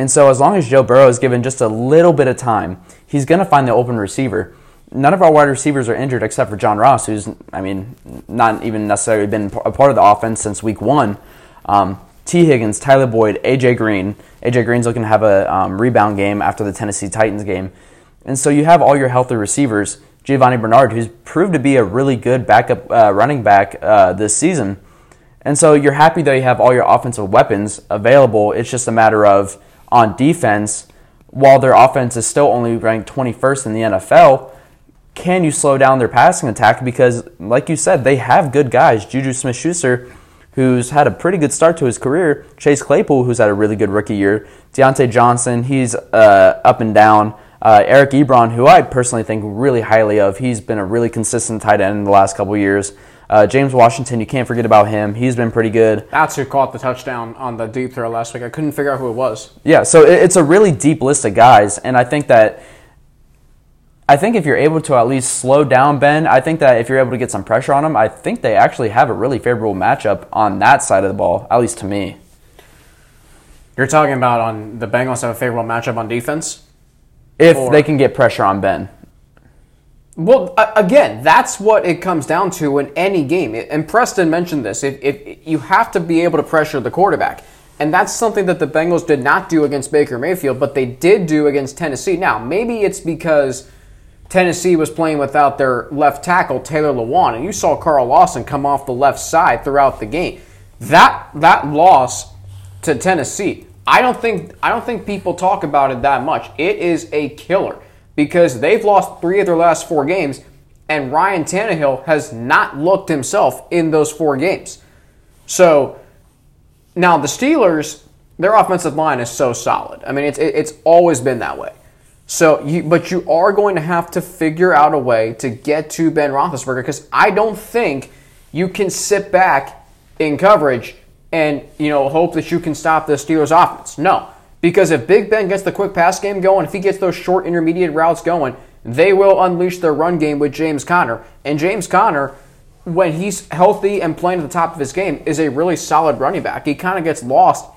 and so, as long as Joe Burrow is given just a little bit of time, he's going to find the open receiver. None of our wide receivers are injured except for John Ross, who's, I mean, not even necessarily been a part of the offense since week one. Um, Tee Higgins, Tyler Boyd, AJ Green. AJ Green's looking to have a um, rebound game after the Tennessee Titans game. And so you have all your healthy receivers. Giovani Bernard, who's proved to be a really good backup uh, running back uh, this season. And so you're happy that you have all your offensive weapons available. It's just a matter of on defense, while their offense is still only ranked 21st in the NFL, can you slow down their passing attack? Because, like you said, they have good guys. Juju Smith Schuster who's had a pretty good start to his career. Chase Claypool, who's had a really good rookie year. Diontae Johnson, he's uh, up and down. Uh, Eric Ebron, who I personally think really highly of, he's been a really consistent tight end in the last couple years. Uh, James Washington, you can't forget about him. He's been pretty good.
That's who caught the touchdown on the deep throw last week. I couldn't figure out who it was.
Yeah, so it's a really deep list of guys, and I think that I think if you're able to at least slow down Ben, I think that if you're able to get some pressure on him, I think they actually have a really favorable matchup on that side of the ball, at least to me.
You're talking about on the Bengals have a favorable matchup on defense.
If
Or-
they can get pressure on Ben.
Well, again, that's what it comes down to in any game. And Preston mentioned this. If, if you have to be able to pressure the quarterback, and that's something that the Bengals did not do against Baker Mayfield, but they did do against Tennessee. Now, maybe it's because Tennessee was playing without their left tackle Taylor Lewan, and you saw Carl Lawson come off the left side throughout the game. That that loss to Tennessee, I don't think I don't think people talk about it that much. It is a killer because they've lost three of their last four games, and Ryan Tannehill has not looked himself in those four games. So now the Steelers, their offensive line is so solid. I mean, it's it's always been that way. So, you, but you are going to have to figure out a way to get to Ben Roethlisberger because I don't think you can sit back in coverage and you know hope that you can stop the Steelers' offense. No, because if Big Ben gets the quick pass game going, if he gets those short intermediate routes going, they will unleash their run game with James Conner. And James Conner, when he's healthy and playing at the top of his game, is a really solid running back. He kind of gets lost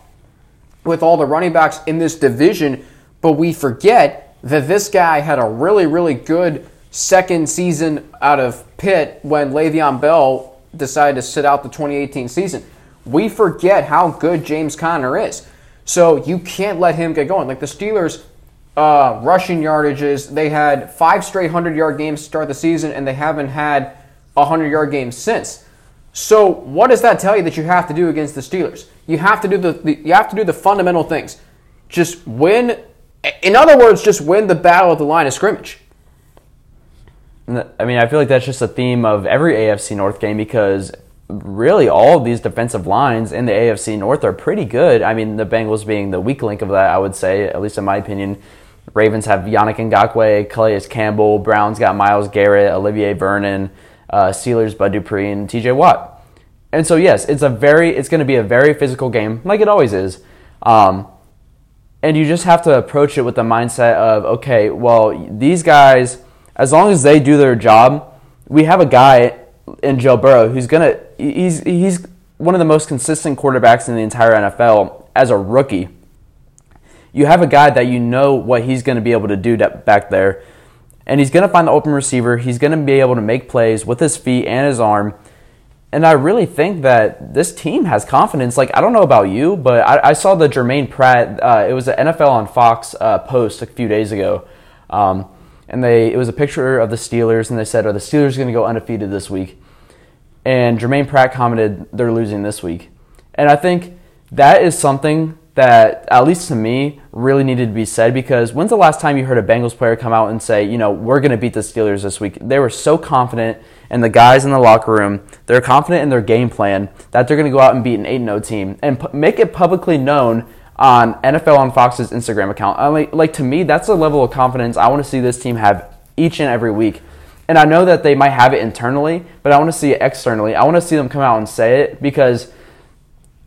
with all the running backs in this division, but we forget that this guy had a really, really good second season out of Pitt when Le'Veon Bell decided to sit out the 2018 season. We forget how good James Conner is. So you can't let him get going. Like the Steelers, uh, rushing yardages, they had five straight 100 yard games to start the season, and they haven't had a 100 yard game since. So what does that tell you that you have to do against the Steelers? You have to do the, the you have to do the fundamental things. Just win. In other words, just win the battle at the line of scrimmage.
I mean, I feel like that's just a theme of every AFC North game because really all of these defensive lines in the AFC North are pretty good. I mean, the Bengals being the weak link of that, I would say, at least in my opinion. Ravens have Yannick Ngakoue, Calais Campbell, Browns got Myles Garrett, Olivier Vernon, uh, Steelers Bud Dupree, and TJ Watt. And so, yes, it's a very, it's going to be a very physical game, like it always is. Um, and you just have to approach it with the mindset of, okay, well, these guys, as long as they do their job, we have a guy in Joe Burrow who's gonna, he's he's one of the most consistent quarterbacks in the entire NFL as a rookie. You have a guy that you know what he's going to be able to do back there, and he's going to find the open receiver. He's going to be able to make plays with his feet and his arm. And I really think that this team has confidence. Like I don't know about you, but I, I saw the Germaine Pratt. Uh, it was an NFL on Fox uh, post a few days ago, um, and they it was a picture of the Steelers, and they said, "Are the Steelers going to go undefeated this week?" And Germaine Pratt commented, "They're losing this week," and I think that is something that, at least to me, really needed to be said because when's the last time you heard a Bengals player come out and say, you know, we're going to beat the Steelers this week? They were so confident, and the guys in the locker room, they're confident in their game plan that they're going to go out and beat an 8 0 team and make it publicly known on NFL on Fox's Instagram account. I like, to me, that's a level of confidence I want to see this team have each and every week. And I know that they might have it internally, but I want to see it externally. I want to see them come out and say it because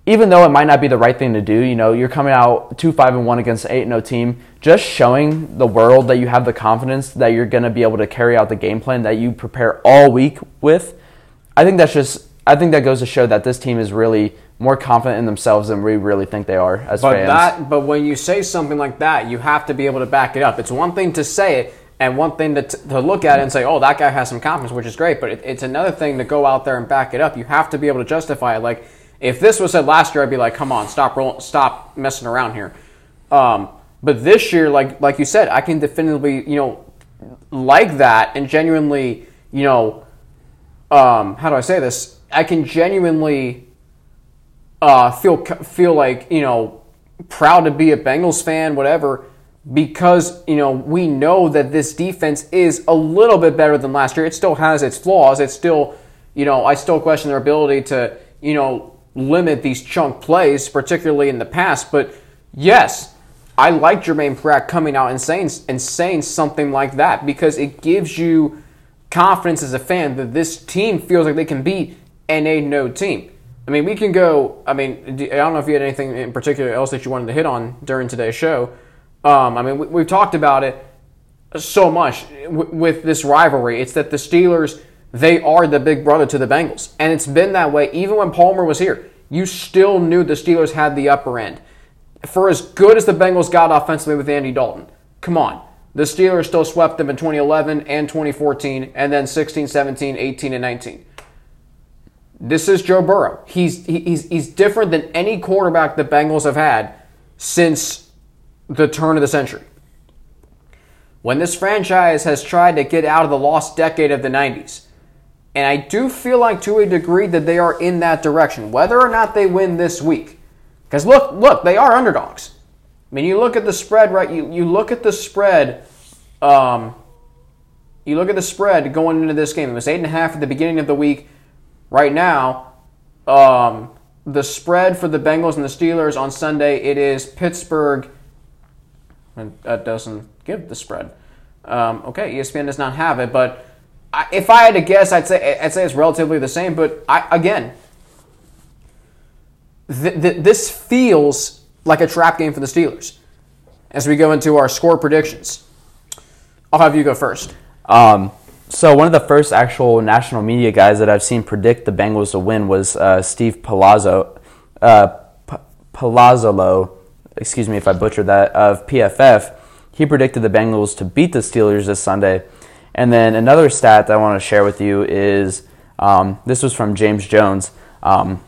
even though it might not be the right thing to do, you know, you're coming out two five and one against an eight and zero team, just showing the world that you have the confidence that you're going to be able to carry out the game plan that you prepare all week with. I think that's just, I think that goes to show that this team is really more confident in themselves than we really think they are as
But
fans.
that, but when you say something like that, you have to be able to back it up. It's one thing to say it, and one thing to, to look at it and say, "Oh, that guy has some confidence," which is great. But it, it's another thing to go out there and back it up. You have to be able to justify it. Like if this was said last year, I'd be like, "Come on, stop rolling, stop messing around here." Um, but this year, like like you said, I can definitively, you know, like that and genuinely, you know, um, how do I say this? I can genuinely uh, feel feel like you know proud to be a Bengals fan, whatever, because you know we know that this defense is a little bit better than last year. It still has its flaws. It's still, you know, I still question their ability to you know limit these chunk plays, particularly in the past. But yes, I like Germaine Pratt coming out and saying and saying something like that because it gives you confidence as a fan that this team feels like they can beat an 8 no team. I mean, we can go. I mean, I don't know if you had anything in particular else that you wanted to hit on during today's show. Um, I mean, we, we've talked about it so much w- with this rivalry. It's that the Steelers they are the big brother to the Bengals, and it's been that way even when Palmer was here. You still knew the Steelers had the upper end. for as good as the Bengals got offensively with Andy Dalton, come on. The Steelers still swept them in 2011 and 2014, and then 16, 17, 18, and 19. This is Joe Burrow. He's, he's, he's different than any quarterback the Bengals have had since the turn of the century. When this franchise has tried to get out of the lost decade of the 90s, and I do feel like to a degree that they are in that direction, whether or not they win this week. Because look, look, they are underdogs. I mean, you look at the spread, right? You, you look at the spread. Um, you look at the spread going into this game. It was eight and a half at the beginning of the week. Right now, um, the spread for the Bengals and the Steelers on Sunday it is Pittsburgh. And that doesn't give the spread. Um, okay, ESPN does not have it, but I, if I had to guess, I'd say I'd say it's relatively the same. But I, again, th- th- this feels like a trap game for the Steelers. As we go into our score predictions, I'll have you go first.
Um, so one of the first actual national media guys that I've seen predict the Bengals to win was uh, Steve Palazzo, uh, P- Palazzolo, excuse me if I butchered that, of PFF. He predicted the Bengals to beat the Steelers this Sunday. And then another stat that I want to share with you is um, this was from James Jones. Um,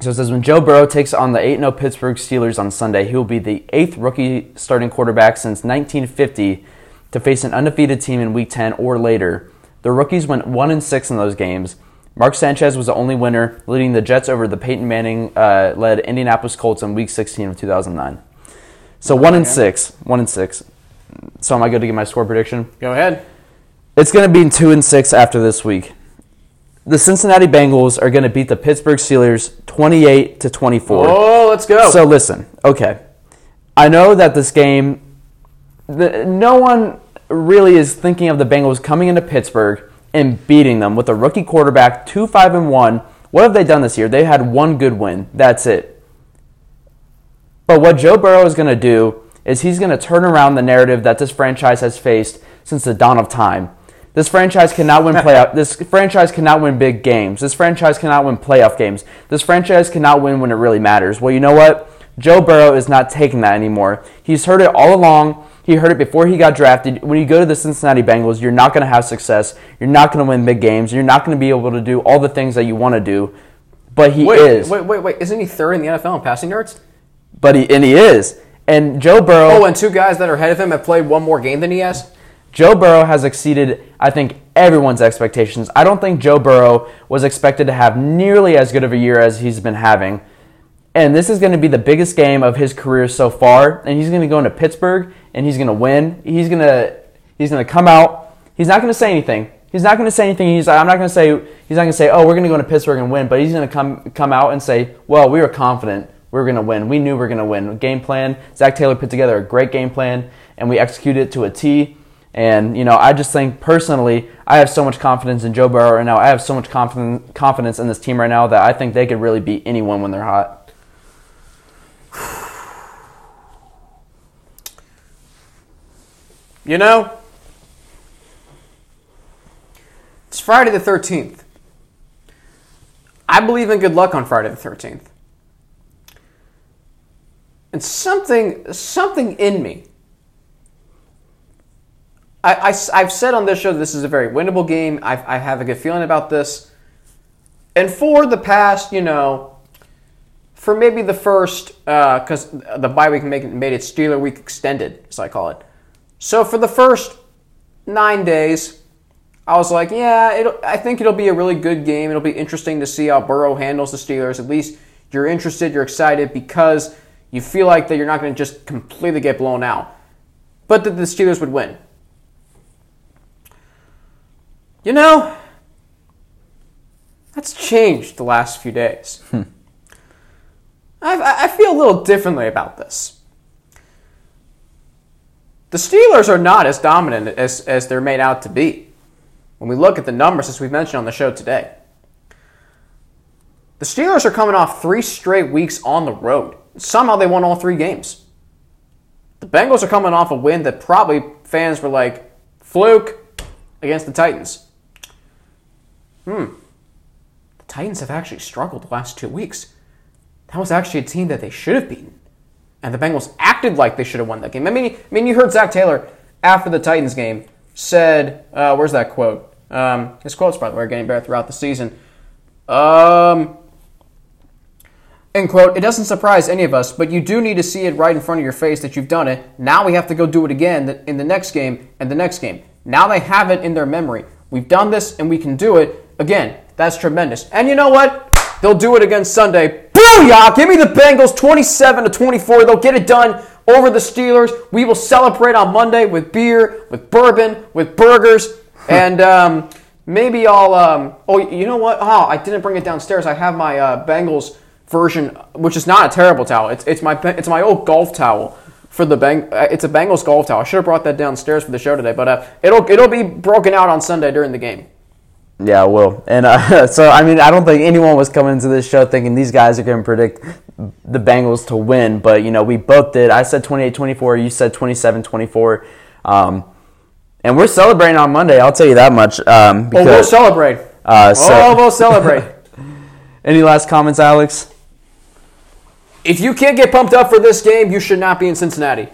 so it says when Joe Burrow takes on the 8 0 Pittsburgh Steelers on Sunday, he will be the eighth rookie starting quarterback since 1950 to face an undefeated team in Week 10 or later. The rookies went 1 and 6 in those games. Mark Sanchez was the only winner, leading the Jets over the Peyton Manning uh, led Indianapolis Colts in Week 16 of 2009. So 1 and 6. 1 and 6. So am I good to get my score prediction?
Go ahead.
It's going to be 2 and 6 after this week. The Cincinnati Bengals are going to beat the Pittsburgh Steelers 28 to 24.
Oh, let's go.
So listen, okay. I know that this game, the, no one really is thinking of the Bengals coming into Pittsburgh and beating them with a rookie quarterback, two five and one. What have they done this year? They had one good win. That's it. But what Joe Burrow is going to do is he's going to turn around the narrative that this franchise has faced since the dawn of time. This franchise cannot win *laughs* playoff. this franchise cannot win big games. This franchise cannot win playoff games. This franchise cannot win when it really matters. Well, you know what? Joe Burrow is not taking that anymore. He's heard it all along. He heard it before he got drafted. When you go to the Cincinnati Bengals, you're not going to have success. You're not going to win big games. You're not going to be able to do all the things that you want to do. But he
wait,
is.
Wait, wait, wait. Isn't he third in the NFL in passing yards?
But he and he is. And Joe Burrow.
Oh, and two guys that are ahead of him have played one more game than he has.
Joe Burrow has exceeded, I think, everyone's expectations. I don't think Joe Burrow was expected to have nearly as good of a year as he's been having. And this is going to be the biggest game of his career so far. And he's going to go into Pittsburgh and he's going to win. He's going to he's going to come out. He's not going to say anything. He's not going to say anything. He's I'm not going to say he's not going to say, "Oh, we're going to go into Pittsburgh and win." But he's going to come come out and say, "Well, we were confident. We are going to win. We knew we were going to win." Game plan. Zac Taylor put together a great game plan, and we executed it to a T. And you know, I just think personally, I have so much confidence in Joe Burrow right now. I have so much confidence confidence in this team right now that I think they could really beat anyone when they're hot. *sighs*
You know, it's Friday the 13th. I believe in good luck on Friday the 13th. And something, something in me. I, I, have said on this show this is a very winnable game. I've, I have a good feeling about this. And for the past, you know, for maybe the first, because uh, the bye week made, made it Steeler week extended, as I call it. So for the first nine days, I was like, yeah, I think it'll be a really good game. It'll be interesting to see how Burrow handles the Steelers. At least you're interested, you're excited because you feel like that you're not going to just completely get blown out, but that the Steelers would win. You know, that's changed the last few days. I, I feel a little differently about this. The Steelers are not as dominant as, as they're made out to be when we look at the numbers, as we've mentioned on the show today. The Steelers are coming off three straight weeks on the road. Somehow they won all three games. The Bengals are coming off a win that probably fans were like, fluke against the Titans. Hmm. The Titans have actually struggled the last two weeks. That was actually a team that they should have beaten. and the Bengals acted like they should have won that game. I mean, I mean, you heard Zac Taylor after the Titans game said, uh, "Where's that quote?" Um, his quotes, by the way, are getting better throughout the season. Um, End quote. It doesn't surprise any of us, but you do need to see it right in front of your face that you've done it. Now we have to go do it again in the next game and the next game. Now they have it in their memory. We've done this and we can do it again. That's tremendous. And you know what? They'll do it again Sunday. Booyah! Give me the Bengals 27 to 24. They'll get it done over the Steelers. We will celebrate on Monday with beer, with bourbon, with burgers, *laughs* and um, maybe I'll. Um, oh, you know what? Oh, I didn't bring it downstairs. I have my uh, Bengals version, which is not a terrible towel. It's, it's my it's my old golf towel for the bang. Uh, it's a Bengals golf towel. I should have brought that downstairs for the show today, but uh, it'll it'll be broken out on Sunday during the game.
Yeah, I will. And uh, *laughs* so, I mean, I don't think anyone was coming into this show thinking these guys are going to predict the Bengals to win. But, you know, we both did. I said 28 24. You said 27 24. Um, and we're celebrating on Monday. I'll tell you that much. Um,
because, oh, we'll celebrate. Uh, so, oh, we'll *laughs* celebrate.
any last comments, Alex?
If you can't get pumped up for this game, you should not be in Cincinnati.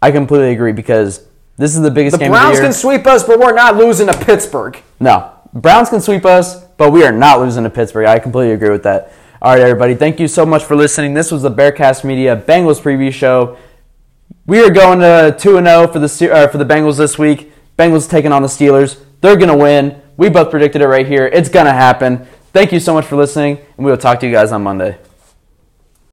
I completely agree because this is the biggest
the
game
Browns
of the year.
can sweep us, but we're not losing to Pittsburgh.
No, Browns can sweep us, but we are not losing to Pittsburgh. I completely agree with that. All right, everybody, thank you so much for listening. This was the Bearcast Media Bengals preview show. We are going to two and zero oh for the uh, for the Bengals this week. Bengals taking on the Steelers. They're going to win. We both predicted it right here. It's going to happen. Thank you so much for listening, and we will talk to you guys on Monday.